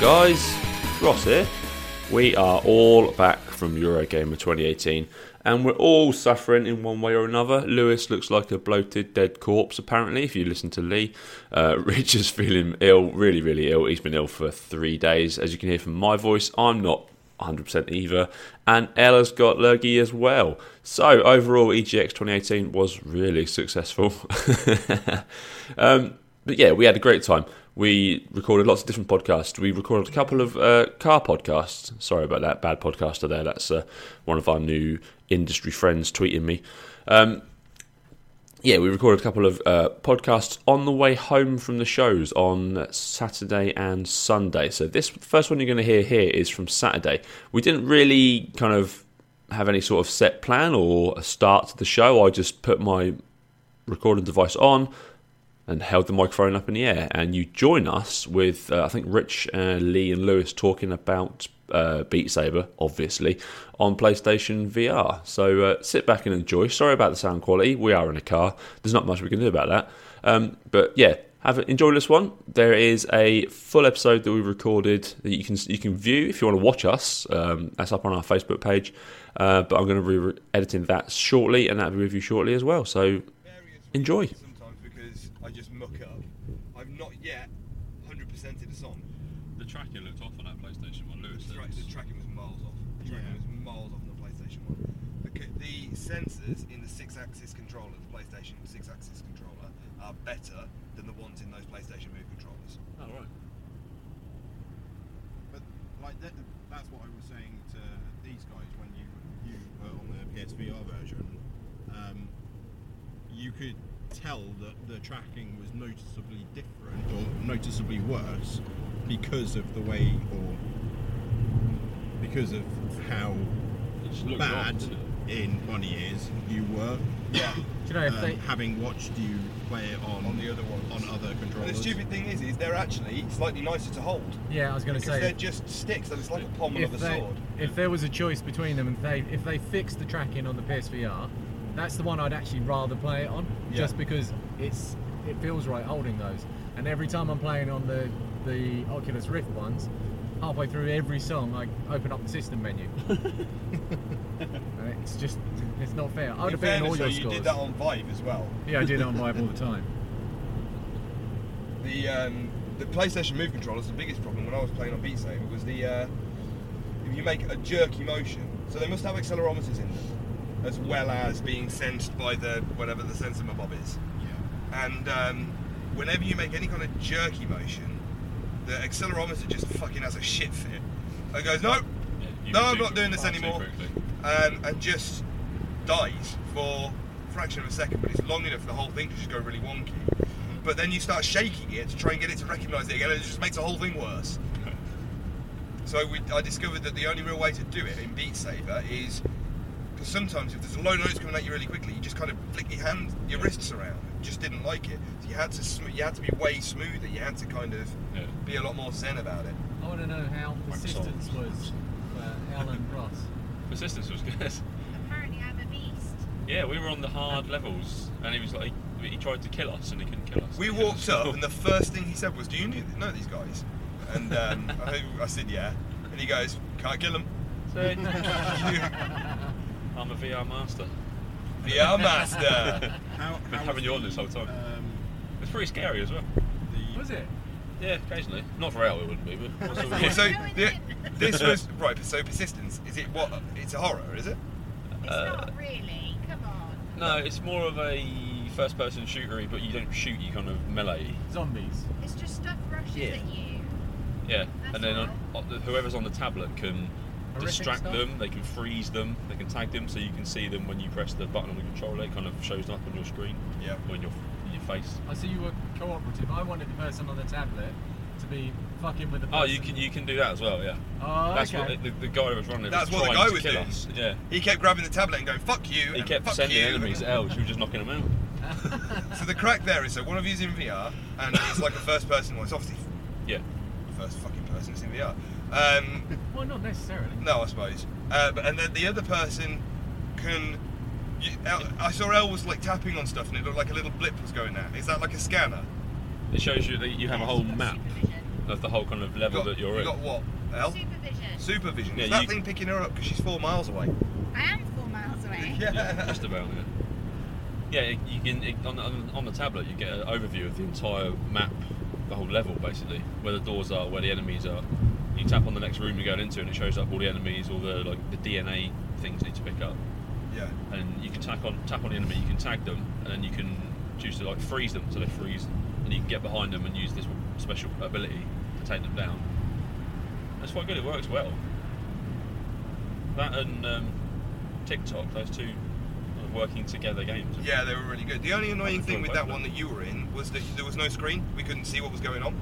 Guys. Ross here. We are all back from Eurogamer 2018, and we're all suffering in one way or another. Lewis looks like a bloated, dead corpse, apparently, if you listen to Lee. Uh, Rich is feeling ill, really, really ill. He's been ill for three days. As you can hear from my voice, I'm not 100% either. And Ella's got lurgy as well. So, overall, EGX 2018 was really successful. um, but yeah, we had a great time. We recorded lots of different podcasts. We recorded a couple of uh, car podcasts. Sorry about that, bad podcaster there. That's uh, one of our new industry friends tweeting me. Um, yeah, we recorded a couple of uh, podcasts on the way home from the shows on Saturday and Sunday. So this first one you're going to hear here is from Saturday. We didn't really kind of have any sort of set plan or a start to the show. I just put my recording device on and held the microphone up in the air. And you join us with, uh, I think, Rich, uh, Lee, and Lewis talking about uh, Beat Saber, obviously, on PlayStation VR. So uh, sit back and enjoy. Sorry about the sound quality. We are in a car. There's not much we can do about that. Um, but yeah, have enjoy this one. There is a full episode that we recorded that you can you can view if you want to watch us. Um, that's up on our Facebook page. Uh, but I'm going to be editing that shortly, and that'll be with you shortly as well. So enjoy. Sometimes because I just muck it up. I've not yet 100%ed a song. The tracking looked off on that PlayStation One, Lewis. The, tra- the tracking was miles off. The tracking was miles off on the PlayStation 1. The, the sensors in the six-axis controller, the PlayStation six-axis controller, are better than the ones in those PlayStation Move controllers. Oh right. But like that, that's what I was saying to these guys when you you were on the PSVR version. Um, you could tell that the tracking was noticeably different or noticeably worse because of the way or because of how It just looked bad off, in bunny is you were. Yeah. Do you know um, they, having watched you play it on On the other ones. on other And controllers. the stupid thing is, is they're actually slightly nicer to hold. yeah, I was going to say Because they're just sticks, and it's like a pommel of a they, sword. if there was a choice between them, and they if they fixed the tracking on the PSVR, that's the one I'd actually rather play it on, Yeah. just because it's it feels right holding those. And every time I'm playing on the the Oculus Rift ones, halfway through every song, I open up the system menu. it's just it's not fair. I would In have beaten all your though, you scores. did that on Vive as well. yeah, I do that on Vive all the time. The um, the PlayStation Move controllers, the biggest problem when I was playing on Beat Saber was the uh, if you make a jerky motion, so they must have accelerometers in them, as well as being sensed by the whatever the sensor bob is. yeah. And um, whenever you make any kind of jerky motion, the accelerometer just fucking has a shit fit. It goes, no, Yeah, no, I'm not doing this anymore, um, and just dies for a fraction of a second, but it's long enough for the whole thing to just go really wonky. But then you start shaking it to try and get it to recognise it again, and it just makes the whole thing worse. So we, I discovered that the only real way to do it in Beat Saber is because sometimes if there's a low notes coming at you really quickly, you just kind of flick your hand, your wrists around. Just didn't like it. So you had to, sm- you had to be way smoother. You had to kind of Yeah. be a lot more zen about it. I want to know how persistence was for Alan Ross. Persistence was good. Apparently, I'm a beast. Yeah, we were on the hard levels, and he was like, he, he tried to kill us, and he couldn't kill us. We walked up, and the first thing he said was, "Do you know these guys?" And um, I, I said, "Yeah." And he goes, "Can't kill them." I'm a VR master. VR master. How, Been having was you on the, this whole time. Um, It's pretty scary as well. the, Was it? Yeah, occasionally. Not for Elle, it wouldn't be, but what's so the, this was right. So persistence is it what? It's a horror, is it? It's not really. Come on. No, it's more of a first-person shootery, but you don't shoot. You kind of melee. Zombies. It's just stuff rushes Yeah. at you. Yeah, That's and then on, on whoever's on the tablet can Horrific distract stuff? them. They can freeze them. They can tag them, so you can see them when you press the button on the controller. It kind of shows up on your screen Yeah. or in your in your face. I see you were cooperative. I wanted the person on the tablet to be fucking with the person. Oh, you can you can do that as well. Yeah, Oh, that's okay. what the, the guy who was running it That's was what the trying guy to was kill doing. us. Yeah, He kept grabbing the tablet and going "fuck you." he kept fuck sending you. enemies at Elle. She was just knocking them out. So the crack there is so one of you's in VR and it's like a first person. one. it's obviously Yeah, first fucking person that's in VR. Um, Well, not necessarily. no, I suppose. Uh, but and then the other person can. You, El, I saw Elle was like tapping on stuff and it looked like a little blip was going out. Is that like a scanner? it shows you that you have a whole map Supervision. of the whole kind of level got, that you're you in. got what? Elle? Supervision. Supervision. Yeah, is that you- thing picking her up because she's four miles away? I am four miles away. Yeah. Just about, yeah. Yeah, you can it, on, on, on the tablet you get an overview of the entire map, the whole level basically, where the doors are, where the enemies are. You tap on the next room you're going into, and it shows up all the enemies, all the like the DNA things you need to pick up, Yeah. and you can tap on tap on the enemy, you can tag them, and then you can choose to like freeze them so they freeze, and you can get behind them and use this special ability to take them down. That's quite good. It works well. That and um, Tick Tock, those two working together games. Yeah, they were really good. The only annoying thing with that one that you were in was that there was no screen. We couldn't see what was going on.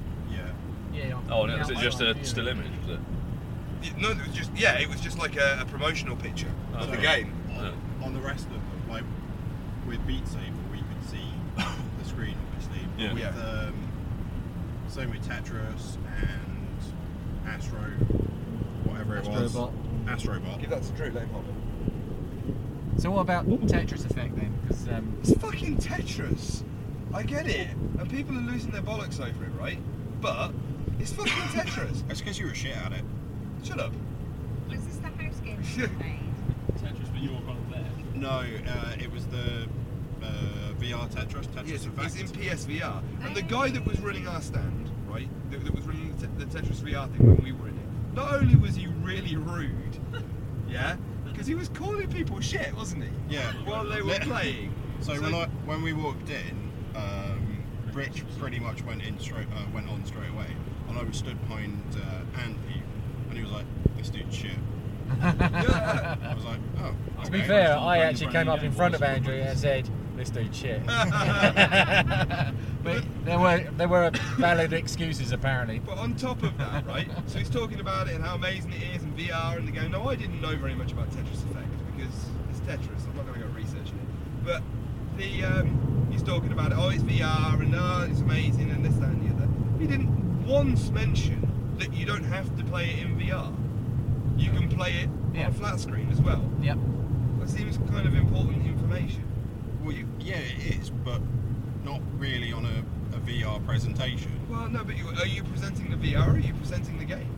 Yeah. Yeah. Oh, and was it yeah, just a like still image? Was it? Y- No, it was just yeah, it was just like a, a promotional picture Oh, of the okay. game. Yeah. On the rest of them, like with Beat Saber, we could see the screen, obviously. But Yeah. With, Yeah. um, same with Tetris and Astro, whatever it was. Astrobot. Astrobot. Give that to Drew. Let him. So what about Tetris Effect then? Because um, It's fucking Tetris. I get it, and people are losing their bollocks over it, right? But it's fucking Tetris. That's because you were shit at it. Shut up. Was this the house game that you played? Tetris, but you were kind of there. No, uh, it was the uh, VR Tetris. Tetris Yes, Effect. it's in PSVR. And the guy that was running our stand, right, that, that was running the, te- the Tetris VR thing when we were in it, not only was he really rude, yeah, because he was calling people shit, wasn't he? Yeah. While they were Lit- playing. So, when I when we walked in, um, Rich pretty much went in straight uh, went on straight away, and I was stood behind uh, Andy, and he was like, "This dude's shit." I was like, "Oh." to be okay." fair, I actually came up in front of Andrew and said, "This dude's shit." but there were there were valid excuses apparently. But on top of that, right? So he's talking about it and how amazing it is and VR and the game. No, I didn't know very much about Tetris Effect because it's Tetris. I'm not going to go researching it. But the um, he's talking about it. Oh, it's VR and oh, it's amazing and this, that, and the other. He didn't once mention that you don't have to play it in VR. You can play it Yeah. on a flat screen as well. Yep. That seems kind of important information. Well, you, yeah, it is, but not really on a, a VR presentation. Well, no, but you, are you presenting the VR or are you presenting the game?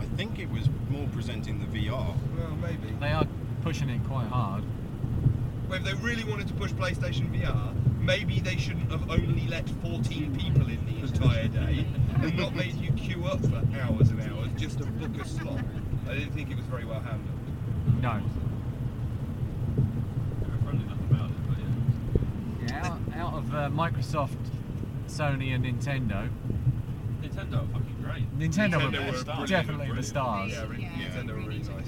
I think it was more presenting the VR. Well, maybe. They are pushing it quite hard. Well, if they really wanted to push PlayStation VR, maybe they shouldn't have only let 14 people in the entire day and not made you queue up for hours and hours just to book a slot. I didn't think it was very well handled. No. They were friendly enough about it, but yeah. Yeah, out, out of uh, Microsoft, Sony, and Nintendo, Nintendo are fucking great. Nintendo, Nintendo were were definitely the stars. Yeah, really, Yeah, Nintendo were really really nice.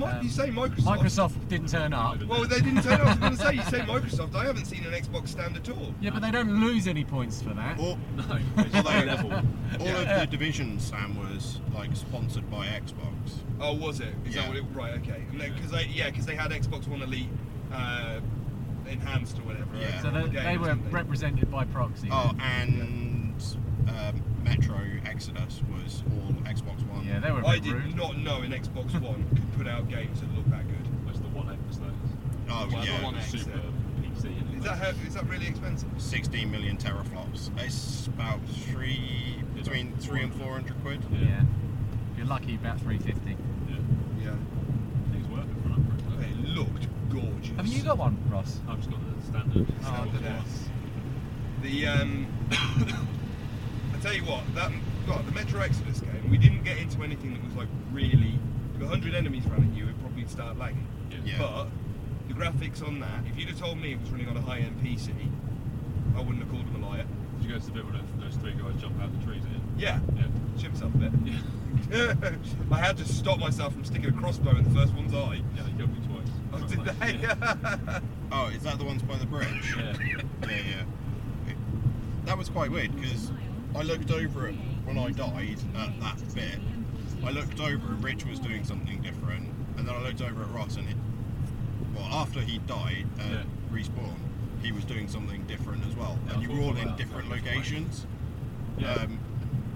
Good. Um, you say Microsoft? Microsoft didn't turn up. Well, they didn't turn up. I was going to say, you say Microsoft. I haven't seen an Xbox stand at all. Yeah, but they don't lose any points for that. All, No, it's Although- level. all of the division Sam was like sponsored by Xbox. Oh, was it? Is Yeah. that what it? Right. Okay. Because they, yeah, because they had Xbox One Elite uh, enhanced or whatever. Yeah. So on the they, they were they? represented by proxy. Oh, and um, Metro Exodus was all Xbox One. yeah, they were a I bit did rude. not know an Xbox One could put out games that look that good. What's the one X though? Oh, well, yeah. The one X, super. PC. Is that how, is that really expensive? 16 million teraflops. It's about three It's between about three and 400. 400 quid. Yeah. If you're lucky, about 350. Yeah. Yeah. Things working for an upgrade. It looked gorgeous. Have you got one, Ross? I've just got the standard. Oh, Star Wars yeah. one. The um, I tell you what, that God, the Metro Exodus game, we didn't get into anything that was like really. If a hundred enemies ran at you, it'd probably start lagging. Yeah. But the graphics on that, if you'd have told me it was running on a high-end PC, I wouldn't have called them a liar. Did you go to the bit where those three guys jump out the trees at you? Yeah, Yeah. shit myself a bit. I had to stop myself from sticking a crossbow in the first one's eye. Yeah, they killed me twice. Oh, did they? Yeah. Oh, is that the ones by the bridge? Yeah. yeah, yeah. That was quite weird because I looked over it when I died at that bit. I looked over and Rich was doing something different, and then I looked over at Ross and it. Well, after he died, uh, Yeah. respawn, he was doing something different as well, Yeah, and you were all in different locations. Yeah. Um,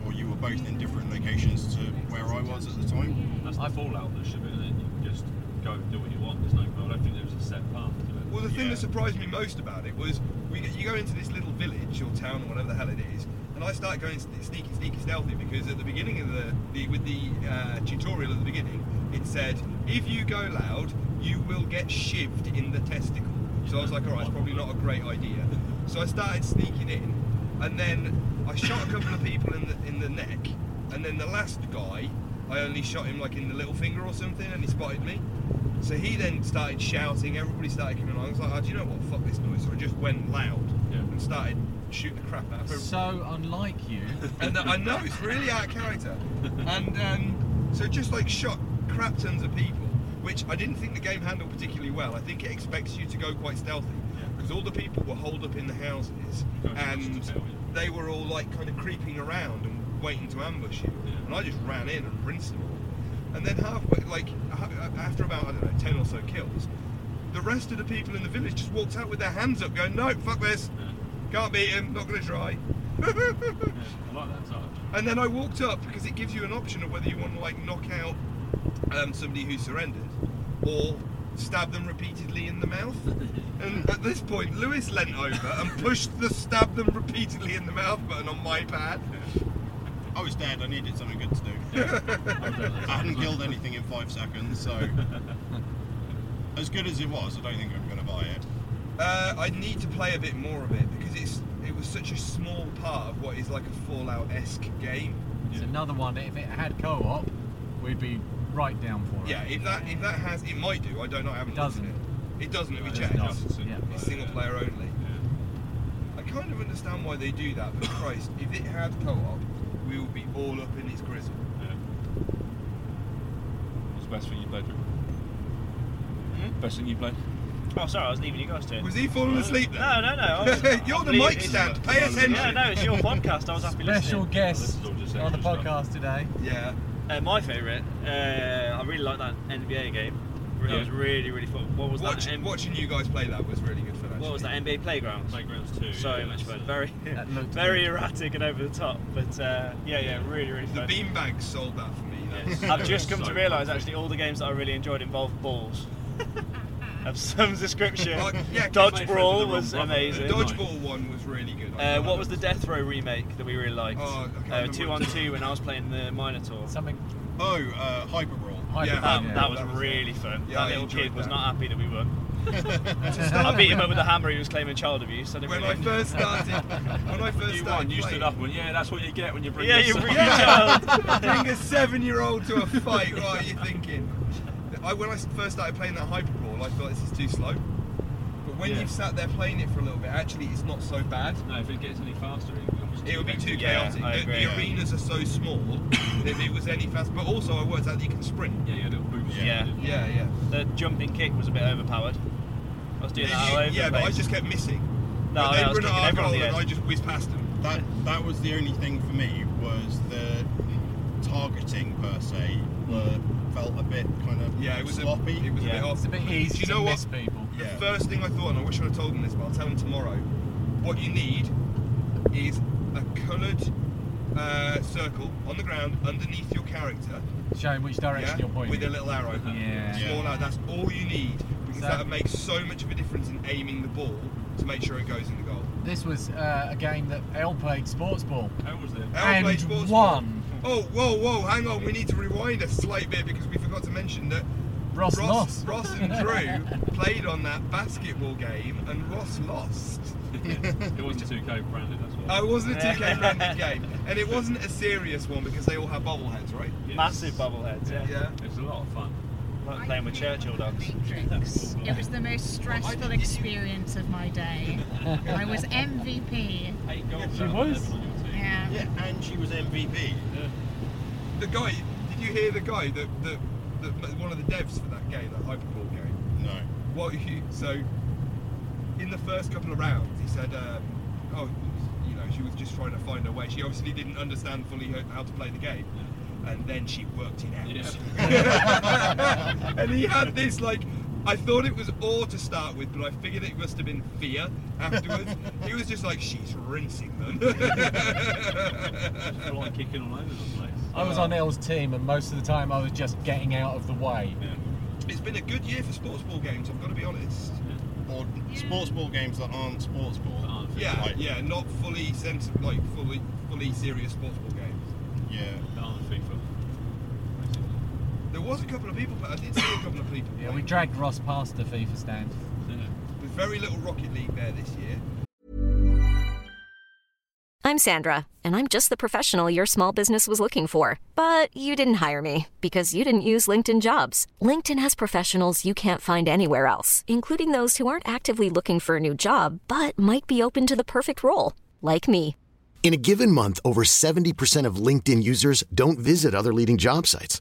or you were both in different locations to where I was at the time. That's the Fallout that should be, isn't it? You can just go and do what you want. There's no, I don't think there was a set path to it. Well, the thing Yeah. that surprised me most about it was we get, you go into this little village or town or whatever the hell it is, and I start going sneaky, sneaky, stealthy because at the beginning of the, the with the uh, tutorial at the beginning, it said if you go loud, you will get shivved in the testicle. So I was like, all right, it's probably not a great idea. So I started sneaking in, and then I shot a couple of people in the in the neck, and then the last guy, I only shot him like in the little finger or something, and he spotted me. So he then started shouting. Everybody started coming along. I was like, oh, do you know what? Fuck this noise. So I just went loud. And started shooting the crap out of everybody. So unlike you. And I know it's really out of character. And um, so just like shot crap tons of people, which I didn't think the game handled particularly well. I think it expects you to go quite stealthy because all the people were holed up in the houses and much to tell you. they were all like kind of creeping around and waiting to ambush you. Yeah. And I just ran in and rinsed them all. And then halfway, like after about I don't know ten or so kills, the rest of the people in the village just walked out with their hands up, going, "No, fuck this, Yeah. Can't beat him, not gonna try." Yeah. I like that touch. And then I walked up because it gives you an option of whether you want to like knock out um, somebody who surrendered or stab them repeatedly in the mouth. And at this point, Lewis leant over and pushed the stab them repeatedly in the mouth button on my pad. I was dead. I needed something good to do. I hadn't killed anything in five seconds, so as good as it was, I don't think I'm going to buy it. Uh, I need to play a bit more of it because it's it was such a small part of what is like a Fallout-esque game. It's another one. If it had co-op, we'd be right down for it. Yeah, if that if that has, it might do. I don't know. I haven't looked at Doesn't. it. It doesn't. Have we No, it checked? doesn't. Yeah. It's single player only. Yeah. I kind of understand why they do that, but Christ, if it had co-op, we would be all up in its grizzle. Yeah. What's the best thing you played, Drew? Best thing you played? Oh, sorry, I was leaving you guys to. it. Was he falling asleep then? No, no, no. Was, You're I'm the leaving- mic stand. Pay attention. Yeah, no, it's your podcast. I was happy Special listening. guest This is on the podcast today. Yeah. Uh, my favourite, uh, I really like that NBA game. That Yeah. was really, really fun. What was Watch, that? M- watching you guys play that was really good fun. Actually. what was that? NBA Playgrounds. Playgrounds 2. So yeah, much fun. uh, Very, very good. erratic and over the top. But uh, yeah, yeah, really, really fun. The fun. beanbags sold that for me. That's- I've just come So to realise actually all the games that I really enjoyed involved balls. Of some description. Like, yeah, Dodge made friends Brawl with the was amazing. The Dodgeball one was really good. Uh, what was the Death Row remake that we really liked? Oh, I can't uh, two on two when I was playing the Minotaur. Something. Oh, uh, Hyper Brawl. Hyper- Yeah, That, Yeah, that was that was really fun. Yeah, that I little enjoyed kid was not happy that we won. I beat him up with a hammer. He was claiming child abuse. I didn't When really. I first started, when I first You started won, you playing, stood up and went, yeah, that's what you get when you bring yeah, your you bring Yeah. child. bring a seven-year-old to a fight. What are you thinking? I, when I first started playing that Hyper Brawl, I thought this is too slow. But when Yeah. you've sat there playing it for a little bit, actually, it's not so bad. No, if it gets any faster, it becomes would be too Yeah, chaotic. I the, agree. the arenas are so small that if it was any fast, but also I worked out that you can sprint. Yeah, yeah, little boost. Yeah. Yeah, yeah. The jumping kick was a bit overpowered. I was doing that all over yeah, the but I just kept missing. No, but yeah, they I was run kicking at our goal the and I just whiz past them. That that was the only thing for me was the targeting per se were, felt a bit kind of Yeah, it was sloppy. A, it was a bit off. It's a bit easy Do you to know what? miss people. The Yeah. first thing I thought, and I wish I'd have told them this, but I'll tell them tomorrow. What you need is a coloured uh, circle on the ground underneath your character. Showing which direction yeah, you're pointing. with a little arrow. Yeah. Small arrow. That's all you need because So- that makes so much of a difference in aiming the ball to make sure it goes in the goal. This was uh, a game that Elle played sports ball How was it? Al and played sports won. Oh, whoa, whoa, hang on. We need to rewind a slight bit because we forgot to mention that Ross Ross, lost. Ross and Drew played on that basketball game, and Ross lost. It wasn't 2K branded, that's why. Oh, it wasn't a 2K branded game, and it wasn't a serious one because they all have bobbleheads, right? Yes. Massive bubbleheads, yeah. Yeah. It was a lot of fun. Like playing with Churchill dogs. It was the most stressful experience of my day. I was MVP. She was. 11 on your team. Yeah. Yeah, and she was MVP. The guy, did you hear the guy that, that, that one of the devs for that game, that Hyper Brawl game? No. What he so in the first couple of rounds, he said, um, "Oh, you know, she was just trying to find her way. She obviously didn't understand fully how- how to play the game, and then she worked it out." and he had this like. I thought it was awe to start with, but I figured it must have been fear afterwards. he was just like, she's rinsing them. Feel like kicking all over the place. I was on El's team, and most of the time I was just getting out of the way. Yeah. it's been a good year for sports ball games, I've got to be honest. Or sports ball games that aren't sports ball. That aren't Yeah, Like- yeah, not fully sens- like fully fully serious sports ball games. Yeah. That aren't FIFA. There was a couple of people, but I did see a couple of people. Yeah, we dragged Ross past the FIFA stand. Yeah. There's very little Rocket League there this year. I'm Sandra, and I'm just the professional your small business was looking for. But you didn't hire me because you didn't use LinkedIn jobs. LinkedIn has professionals you can't find anywhere else, including those who aren't actively looking for a new job but might be open to the perfect role, like me. In a given month, over 70% of LinkedIn users don't visit other leading job sites.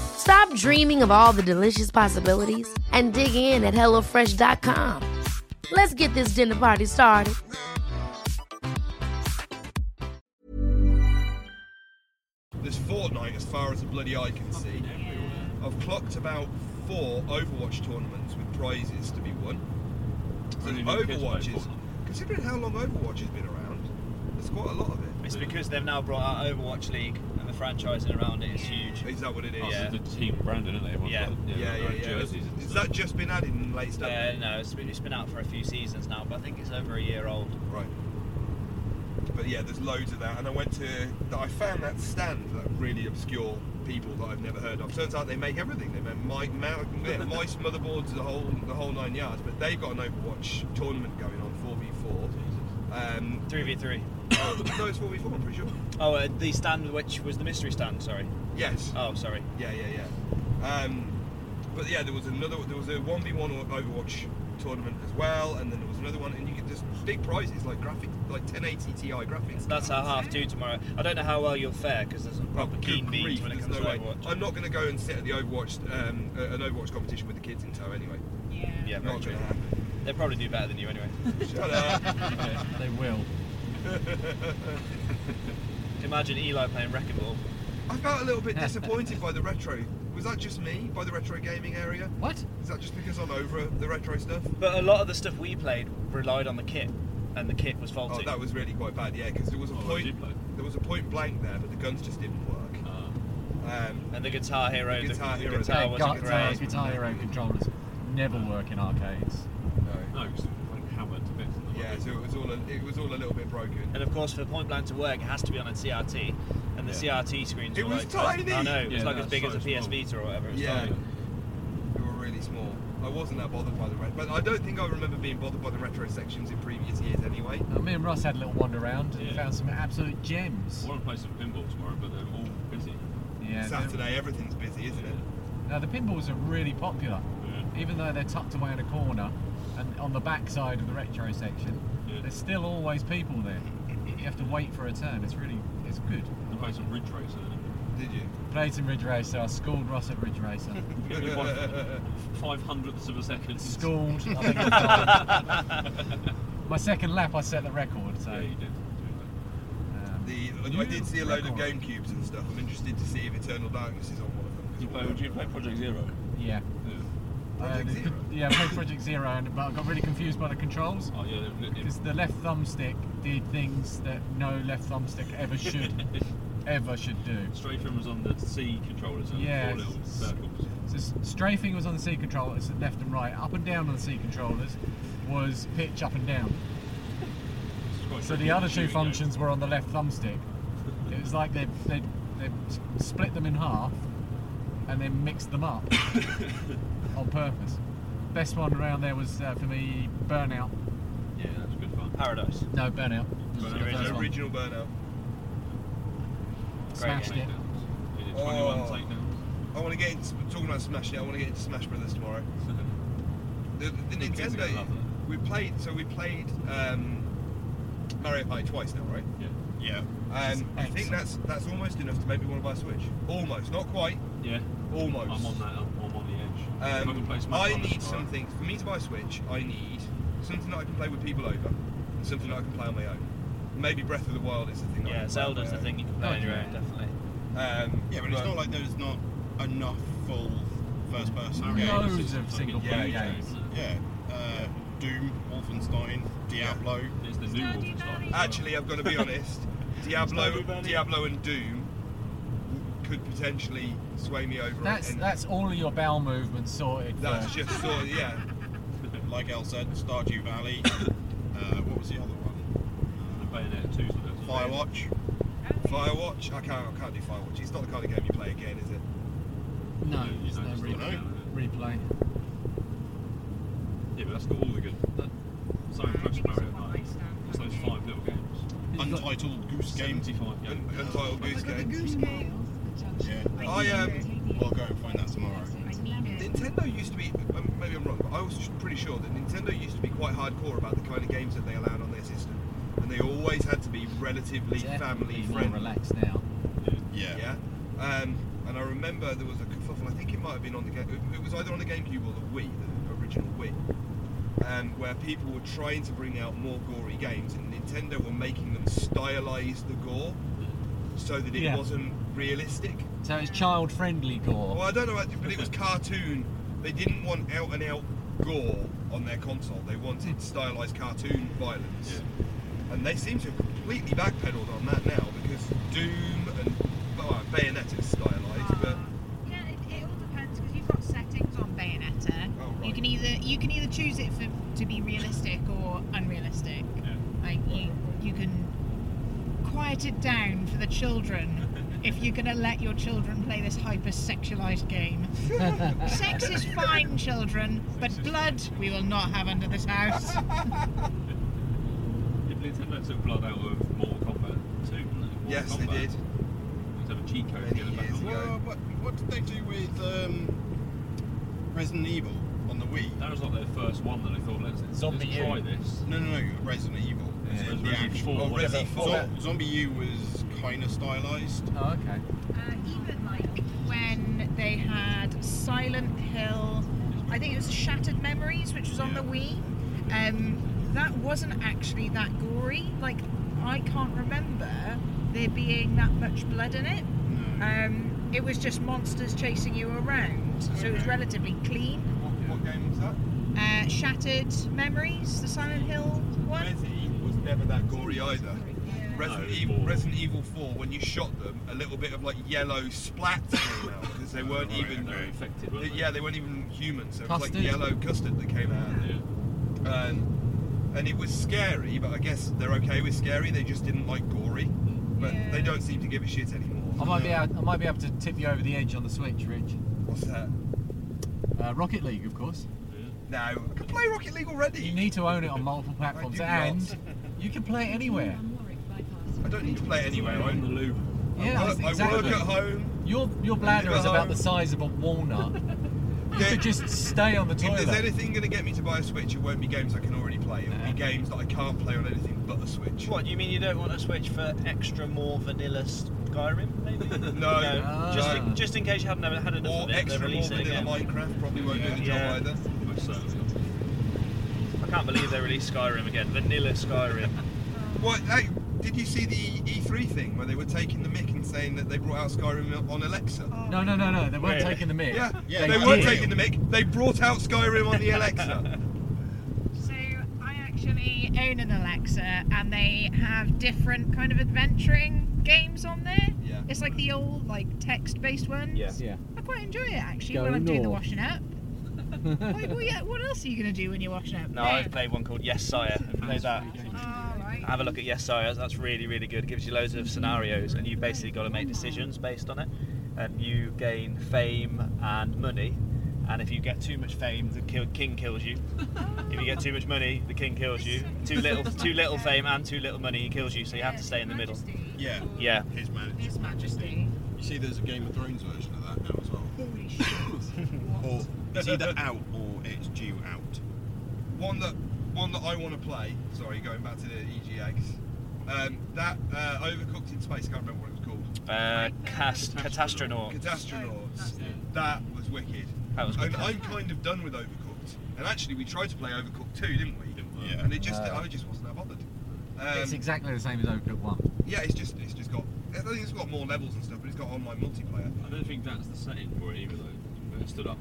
Stop dreaming of all the delicious possibilities and dig in at HelloFresh.com. Let's get this dinner party started. This fortnight, as far as the bloody eye can see. I've clocked about four Overwatch tournaments with prizes to be won. So Really Overwatch is, considering how long Overwatch has been around, there's quite a lot of it. It's because they've now brought out Overwatch League and the franchising around it is huge. Is that what it is? Oh, Yeah. so the team branding, isn't it? Everyone's Yeah. got, Yeah, yeah, their yeah. Jerseys and Has stuff. that just been added in late stuff? Uh, no, it's been, it's been out for a few seasons now, but I think it's over a year old. Right. But yeah, there's loads of that, and I went to. I found that stand that really obscure people that I've never heard of. Turns out they make everything. They make mi- ma- mice, motherboards, the whole the whole nine yards. But they've got an Overwatch tournament going on, four v four. Um, 3v3. No, it's four v four. I'm pretty sure. Oh, uh, the stand which was the mystery stand, sorry. Yes. Oh, sorry. Yeah, yeah, yeah. Um, but yeah, there was another. There was a one v one Overwatch tournament as well, and then there was another one, and you get just big prizes like graphic, like 1080 Ti graphics. That's our half two tomorrow. I don't know how well you'll fare because there's some Oh, proper good keen grief, beans when it comes no to way. Overwatch. I'm not going to go and sit at the Overwatch, um, uh, an Overwatch competition with the kids in tow anyway. Yeah. Yeah, very Not going to happen. They probably do better than you anyway. Shut up. They will. Imagine Eli playing Wrecking Ball. I felt a little bit disappointed by the retro. Was that just me, by the retro gaming area? What? Is that just because I'm over the retro stuff? But a lot of the stuff we played relied on the kit, and the kit was faulty. Oh, that was really quite bad, yeah, because there was a Oh, point. did you play? There was a point blank there, but the guns just didn't work. Uh, Um, and the Guitar Hero, The the, Guitar the Hero, guitar Yeah, wasn't Guitar, great. Guitar Hero controllers never work in arcades. no. no, it's like hammered to bits. and Yeah, so it was all a, it was all a little bit broken. And of course, for Point Blank to work, it has to be on a CRT, and the Yeah. CRT screens It were was like tiny! I know, it was Yeah, like as big so as a PS. Vita or whatever. It was Yeah. tiny. They were really small. I wasn't that bothered by the retro, but I don't think I remember being bothered by the retro sections in previous years anyway. Now, me and Ross had a little wander around and Yeah. found some absolute gems. I want to play some pinball tomorrow, but they're all busy. Yeah, Saturday, everything's busy, isn't it? Now the pinballs are really popular, even though they're tucked away in a corner and on the back side of the retro section. Yeah. There's still always people there. You have to wait for a turn. It's really, it's good. I play some Ridge Racer. Did you? Played some Ridge Racer. I schooled Ross at Ridge Racer. Only by five hundredths of a second. schooled. I think My second lap, I set the record. So Yeah, you did. um, The, I did see a load of record. GameCubes and stuff. I'm interested to see if Eternal Darkness is on one of them. 'cause You play, will- would you play Project Zero? yeah. Yeah. Project Uh, Zero? Yeah, I played Project Zero, and, but I got really confused by the controls. Oh yeah, it- it- Because the left thumbstick did things that no left thumbstick ever should, ever should do. Strafing was on the C controllers and Yeah, four little circles. So strafing was on the C controllers, left and right. Up and down on the C controllers was pitch up and down. So the other two shooting functions were on the left thumbstick. It was like they they they split them in half and then mixed them up on purpose. Best one around there was uh, for me Burnout. games. Yeah, that's good fun. Paradise. No, Burnout. Burnout. the The first one. original Burnout. Smashed it. Takedowns. Did 21 Oh. takedowns. I want to get into talking about Smash. Yeah, I want to get into Smash Brothers tomorrow. The, the, the The kids are gonna Nintendo. We played. So we played um, Mario Party twice now, right? Yeah. Yeah. Um, I think that's that's almost enough to make me want to buy a Switch. Almost, not quite. Yeah. Almost. I'm on that. I'm, I'm on the edge. if I Um, can play Smash I need something for me to buy a Switch. I need something that I can play with people over, and something that I can play on my own. Maybe Breath of the Wild is the thing. that I Yeah, can Zelda's my the thing you can play on your own, definitely. Um, Yeah, but it's not like there's not enough full first person games. Loads of single Yeah, player yeah. games. Yeah. Uh, Doom, Wolfenstein, Diablo. It's the new Wolfenstein. Actually, I've got to be honest. Diablo, Diablo, and Doom could potentially sway me over. That's and that's all of your bowel movements sorted. that's for- just sort of yeah. Like El said, Stardew Valley. uh, what was the other one? The Bayonetta 2's what it. Firewatch. Firewatch. I can't. I can't do Firewatch. It's not the kind of game you play again, is it? no, You it's don't no just re- look down at replay. Yeah, but that's got all the good. That, so close to Mario Party. Just those five little games. Untitled Goose Game. 75 games. Untitled Goose Game. Yeah. I um. We'll go and find that tomorrow. Nintendo used to be, um, maybe I'm wrong, but I was pretty sure that Nintendo used to be quite hardcore about the kind of games that they allowed on their system. And they always had to be relatively family Definitely more friendly. relaxed now. Yeah. Yeah. Um, and I remember there was a kerfuffle, I think it might have been on the game, it was either on the GameCube or the Wii, the original Wii, um, where people were trying to bring out more gory games and Nintendo were making them stylize the gore so that it Yeah. wasn't realistic. So it's child friendly gore. Well, I don't know, actually, but it was cartoon. They didn't want out and out gore on their console. They wanted stylized cartoon violence. And they seem to have completely backpedaled on that now because Doom and well, Bayonetta is stylized, but um, Yeah, it, it all depends because you've got settings on Bayonetta. Oh, right. You can either you can either choose it for to be realistic or unrealistic. Like you you can quiet it down for the children if you're gonna let your children play this hyper sexualized game. Sex is fine, children, but blood we will not have under this house. If Nintendo took blood out of Mortal Kombat 2, didn't they? Mortal yes, they Kombat. did. Let's have a cheat code to Many get it back years on. ago. Well, what, what did they do with um, Resident Evil on the Wii? That was like their first one that they thought, let's, let's Zombie try U. this. No, no, no, Resident Evil. Yeah, Uh, the Resident Evil 4. Oh, Resident Evil Evil. ZombiU was kind of stylized. Oh, okay. Uh, even like when they had Silent Hill, I think it was Shattered Memories, which was on the Wii. Um, that wasn't actually that gory. Like I can't remember there being that much blood in it. Um, it was just monsters chasing you around, so it was relatively clean. What, what game was that? Uh, Shattered Memories, the Silent Hill one. Resi was never that gory either. Resident, No, Evil, more- Resident Evil 4, when you shot them, a little bit of like yellow splat came out because they weren't Right, even. they were infected, weren't they? Yeah, they weren't even human, so it was like yellow custard that came out. Yeah. Um, and it was scary, but I guess they're okay with scary. They just didn't like gory, but Yeah. they don't seem to give a shit anymore. I might be able, I might be able to tip you over the edge on the Switch, Rich. What's that? Uh, Rocket League, of course. No, I can play Rocket League already. You need to own it on multiple platforms, and you can play it anywhere. I don't need to play it anywhere. I'm in the loo. Yeah, I, work, exactly. I work at home. Your your bladder is about the size of a walnut. You Yeah. could just stay on the toilet. If there's anything going to get me to buy a Switch, it won't be games I can already play. It'll be games that I can't play on anything but a Switch. What, you mean you don't want a Switch for extra more vanilla Skyrim, maybe? No. just, Ah. in, just in case you haven't ever had enough Or of it, extra more vanilla again. Minecraft probably won't do the Yeah. job either. Most certainly. I can't believe they released Skyrim again. Vanilla Skyrim. What? Hey, did you see the E3 thing where they were taking the mic and saying that they brought out Skyrim on Alexa? Oh, no, no, no, no. They weren't Wait. taking the mic. Yeah, Yeah, they they weren't did. taking the mic. They brought out Skyrim on the Alexa. So I actually own an Alexa, and they have different kind of adventuring games on there. Yeah. It's like the old like text-based ones. Yeah. Yeah. I quite enjoy it actually Go when I'm doing the north. washing up. like, well, yeah, what else are you gonna do when you're washing up? No, I've played one called Yes Sire. Have you played that? Oh, right. Have a look at Yes Sire. That's really, really good. It gives you loads of scenarios, and you've basically got to make decisions based on it. And you gain fame and money. And if you get too much fame, the king kills you. If you get too much money, the king kills you. Too little, too little fame and too little money, he kills you. So you have to stay in the middle. Yeah. Yeah. His man. His Majesty. You see, there's a Game of Thrones version of that now as well. Holy shit. Or it's either out or it's due out. one that one that I want to play. Sorry, going back to the EGX. Um, that uh, Overcooked in Space. I can't remember what it was called. Uh, cast, Catastronaut. Catastronauts. That was wicked. That was good. And I'm kind of done with Overcooked. And actually, we tried to play Overcooked 2, didn't we? Yeah. And it just, Uh, I just wasn't that bothered. Um, it's exactly the same as Overcooked 1. yeah, it's just, it's just got. I think it's got more levels and stuff, but it's got online multiplayer. I don't think that's the setting for it either, though. Where it stood up.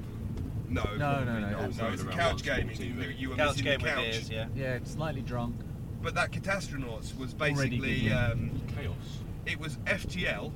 No, No, probably no, no, No, it's around couch once, gaming. You, you were Couch missing game the with couch. beers, yeah. Yeah, slightly drunk. But that Catastronauts was basically um, Chaos. it was FTL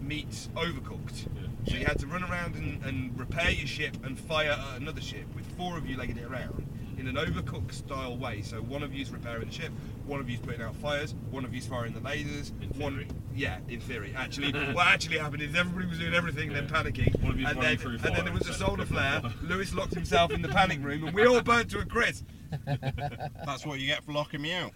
meets Overcooked. Yeah. So you had to run around and, and repair your ship and fire at another ship with four of you legging it around in an Overcooked style way. So one of you's repairing the ship, one of you's putting out fires, one of you's firing the lasers. In one, theory. yeah, in theory. Actually, what actually happened is everybody was doing everything, then panicking, One of you's and then through and fire then there was a solar flare. Lewis locked himself in the panic room, and we all burnt to a crisp. That's what you get for locking me out.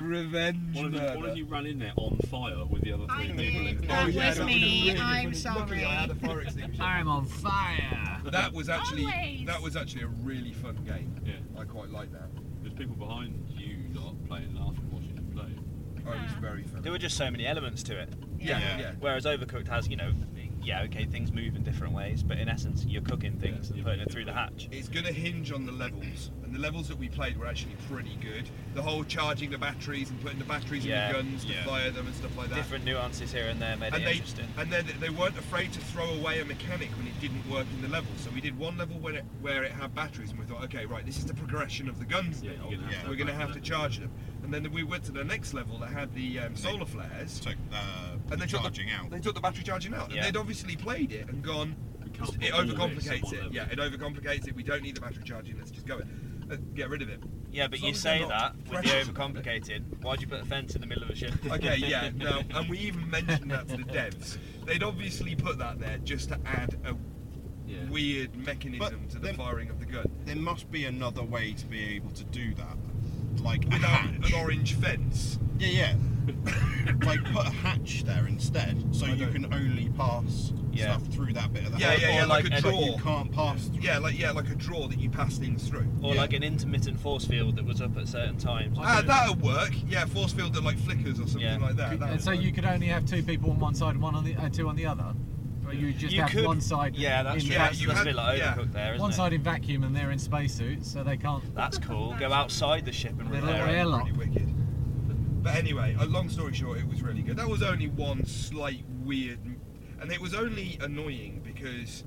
Revenge One of, you, one of you ran in there on fire with the other I three people. did. in That Oh, yeah, was that me. really I'm funny. Luckily, I had a sorry. fire extinguisher. I'm on fire! That was actually Always. that was actually a really fun game. Yeah. I quite like that. There's people behind you lot playing, laughing, watching you play. Oh, it was very fun. There were just so many elements to it. yeah, Yeah. yeah. Whereas Overcooked has, you know, yeah, okay, things move in different ways, but in essence, you're cooking things Yeah, and putting it through the hatch. It's going to hinge on the levels, and the levels that we played were actually pretty good. The whole charging the batteries and putting the batteries Yeah, in the guns to yeah. fire them and stuff like that. Different nuances here and there made and it they interesting. and then they weren't afraid to throw away a mechanic when it didn't work in the level. So we did one level where it where it had batteries, and we thought, okay, right, this is the progression of the guns Yeah, now. gonna have to We're going to have to charge them. And then we went to the next level that had the um, solar flares. Took uh, and they the took charging the, out. They took the battery charging out, Yeah. and they'd obviously played it and gone. It put all this in overcomplicates it. Yeah, it overcomplicates it. We don't need the battery charging. Let's just go it. Uh, get rid of it. Yeah, but As you say that with the overcomplicated. Why'd you put a fence in the middle of a ship? Okay, yeah, no, and we even mentioned that to the devs. They'd obviously put that there just to add a Yeah. weird mechanism But to the then- firing of the gun. There must be another way to be able to do that. Like Without an orange fence. Yeah, yeah. like put a hatch there instead, so I you don't- can only pass Yeah. stuff through that bit of the Yeah, hatch. yeah, Or yeah, like, like a a- But draw. you can't pass through. Yeah, like yeah, like a draw that you pass things through. Or Yeah. like an intermittent force field that was up at certain times. Ah, that'll work. Yeah, force field that like flickers or something Yeah. like that. That'll so work. you could only have two people on one side and one on the uh, two on the other. Or you just You have could- one side. Yeah, that's in true. Yeah, that's you that's a had- bit like yeah. Overcooked there, isn't One it? side in vacuum and they're in spacesuits, so they can't. That's cool. Go outside the ship and They're little repair it. airlock. wicked. But anyway, a long story short, it was really good. That was only one slight weird, and it was only annoying because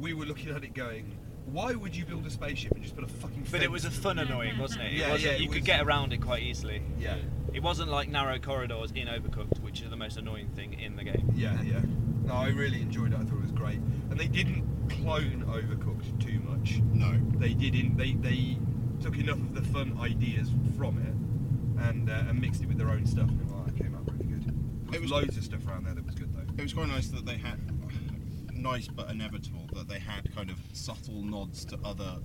we were looking at it going, "Why would you build a spaceship and just put a fucking?" But it was a fun annoying, wasn't it? it Yeah, wasn't, yeah, it you could get around it quite easily. Yeah, It wasn't like narrow corridors in Overcooked, which is the most annoying thing in the game. yeah, yeah. No, I really enjoyed it. I thought it was great, and they didn't clone Overcooked too much. No. They didn't. They they took enough of the fun ideas from it and uh, and mixed it with their own stuff. And oh, that came out really good. There was, It was- loads of stuff around there that was good though. It was quite nice that they had nice but inevitable that they had kind of subtle nods to other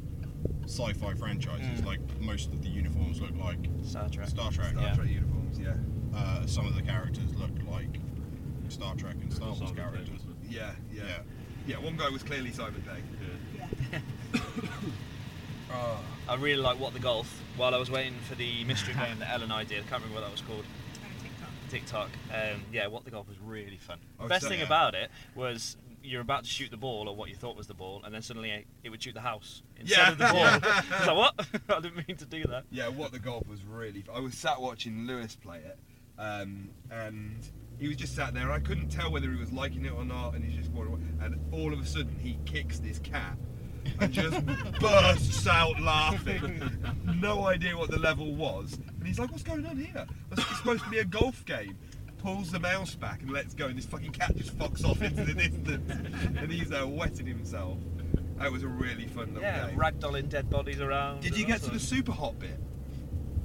sci-fi franchises. Mm. Like most of the uniforms look like Star Trek. Star Trek. Star Yeah. Trek uniforms, yeah. Uh, some of the characters look like Star Trek and Star Wars Simon characters. Yeah, yeah, Yeah. yeah. one guy was clearly Simon Pegg. Oh, I really like What the Golf. While I was waiting for the mystery game that Ellen and I did, I can't remember what that was called. Tick Tock. Um, yeah, What the Golf was really fun. Oh, Best so- thing yeah. about it was you're about to shoot the ball or what you thought was the ball, and then suddenly it, would shoot the house Yeah. instead of the ball. I like, what? I didn't mean to do that. Yeah, what the golf was really. I was sat watching Lewis play it, um, and he was just sat there. I couldn't tell whether he was liking it or not, and he's just wanted. And all of a sudden, he kicks this cat and just bursts out laughing. No idea what the level was, and he's like, "What's going on here? It's supposed to be a golf game." Pulls the mouse back and lets go, and this fucking cat just fucks off into the distance, and he's there wetting himself. That was a really fun little Yeah, game. ragdolling dead bodies around. Did you get to the super hot bit?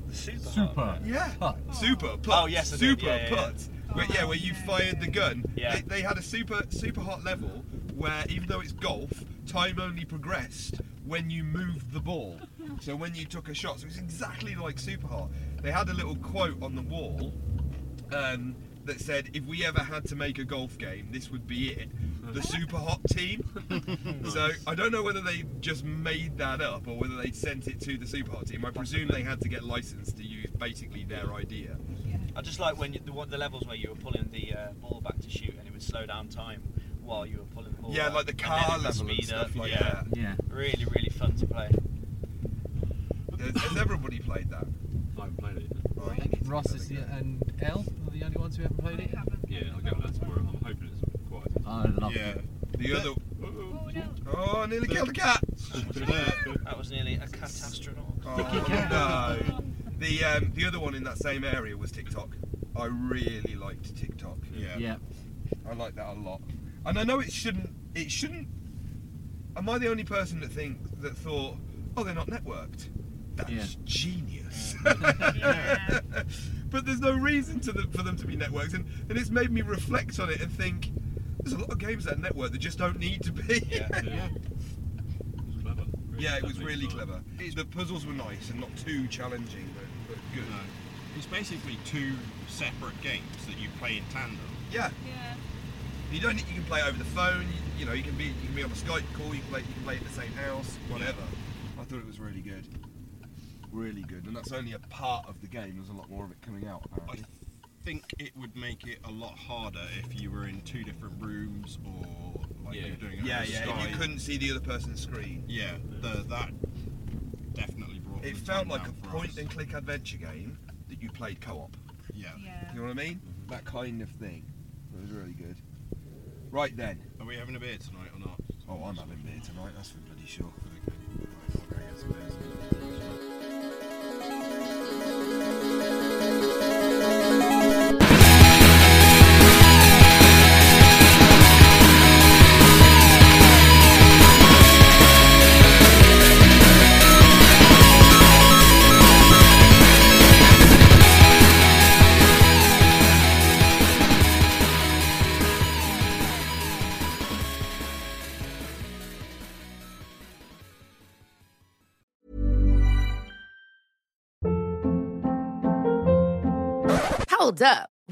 the super? Super. hot? Yeah, Putt. super oh. put. Oh, yes, I did. super Yeah, yeah, yeah. put. Where, yeah, where you fired the gun. Yeah. They, they had a super Superhot level where even though it's golf, time only progressed when you moved the ball. So when you took a shot, so it's exactly like Superhot. They had a little quote on the wall um, that said, "If we ever had to make a golf game, this would be it." The Superhot team. so I don't know whether they just made that up or whether they sent it to the Superhot team. I presume they had to get licensed to use basically their idea. I just like when you, the, the levels where you were pulling the uh, ball back to shoot and it would slow down time while you were pulling the ball. Yeah, back, like the car it would level and stuff up. like yeah. that. Yeah. Really, really fun to play. Has, has everybody played that? I haven't played it. Oh, you need Ross is a the, and Elle are the only ones who haven't played it. Yeah, I'll go with that tomorrow. I'm hoping it's quite. I love Yeah. it. The other. Oh, no. Oh, I nearly killed a cat. That was nearly a catastrophe. Oh, no. The um, the other one in that same area was Tick Tock. I really liked Tick Tock. Yeah. Yeah. I like that a lot. And I know it shouldn't. It shouldn't. Am I the only person that think that thought, oh, they're not networked? That's Yeah. genius. but there's no reason to them, for them to be networked, and, and it's made me reflect on it and think, there's a lot of games that network that just don't need to be. Yeah. It was clever. Yeah, it was really design. clever. The puzzles were nice and not too challenging, but, but good. No. It's basically two separate games that you play in tandem. Yeah, Yeah. you don't. You can play over the phone. You, you know, you can be you can be on a Skype call. You can play you can play at the same house. Whatever. I thought it was really good. Really good, and that's only a part of the game. There's a lot more of it coming out. I Apparently. think it would make it a lot harder if you were in two different rooms or like Yeah. you were doing it Yeah, over yeah. If you couldn't see the other person's screen, Yeah, the, that definitely it the felt time like a for point us. and click adventure game that you played co-op. Yeah. Yeah. You know what I mean? Mm-hmm. That kind of thing. It was really good. Right then. Are we having a beer tonight or not? Oh, I'm having beer tonight. That's for bloody sure.